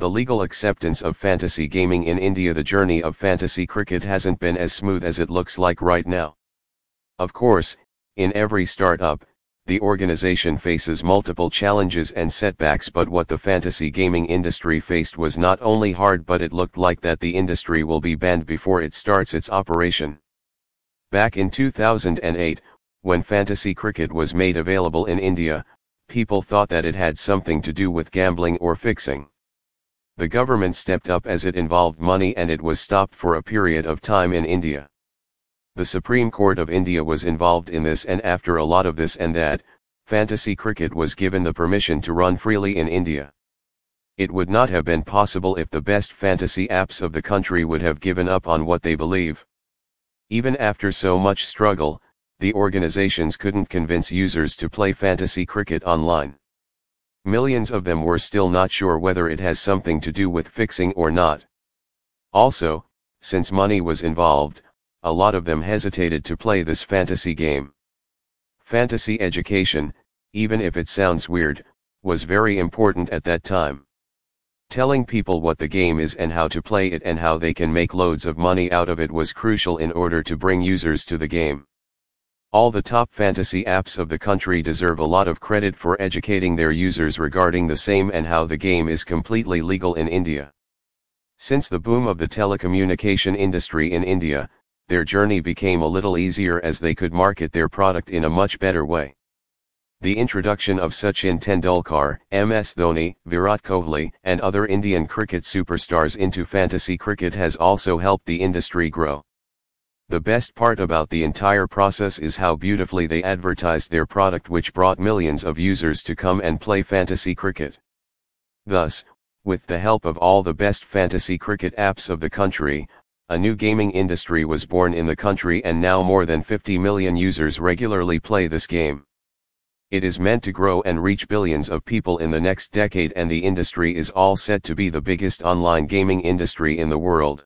The legal acceptance of fantasy gaming in India The journey of fantasy cricket hasn't been as smooth as it looks like right now. Of course, in every startup, the organization faces multiple challenges and setbacks but what the fantasy gaming industry faced was not only hard but it looked like that the industry will be banned before it starts its operation. Back in 2008, when fantasy cricket was made available in India, people thought that it had something to do with gambling or fixing. The government stepped up as it involved money and it was stopped for a period of time in India. The Supreme Court of India was involved in this and after a lot of this and that, fantasy cricket was given the permission to run freely in India. It would not have been possible if the best fantasy apps of the country would have given up on what they believe. Even after so much struggle, the organizations couldn't convince users to play fantasy cricket online. Millions of them were still not sure whether it has something to do with fixing or not. Also, since money was involved, a lot of them hesitated to play this fantasy game. Fantasy education, even if it sounds weird, was very important at that time. Telling people what the game is and how to play it and how they can make loads of money out of it was crucial in order to bring users to the game. All the top fantasy apps of the country deserve a lot of credit for educating their users regarding the same and how the game is completely legal in India. Since the boom of the telecommunication industry in India, their journey became a little easier as they could market their product in a much better way. The introduction of Sachin Tendulkar, MS Dhoni, Virat Kohli, and other Indian cricket superstars into fantasy cricket has also helped the industry grow. The best part about the entire process is how beautifully they advertised their product which brought millions of users to come and play fantasy cricket. Thus, with the help of all the best fantasy cricket apps of the country, a new gaming industry was born in the country and now more than 50 million users regularly play this game. It is meant to grow and reach billions of people in the next decade and the industry is all set to be the biggest online gaming industry in the world.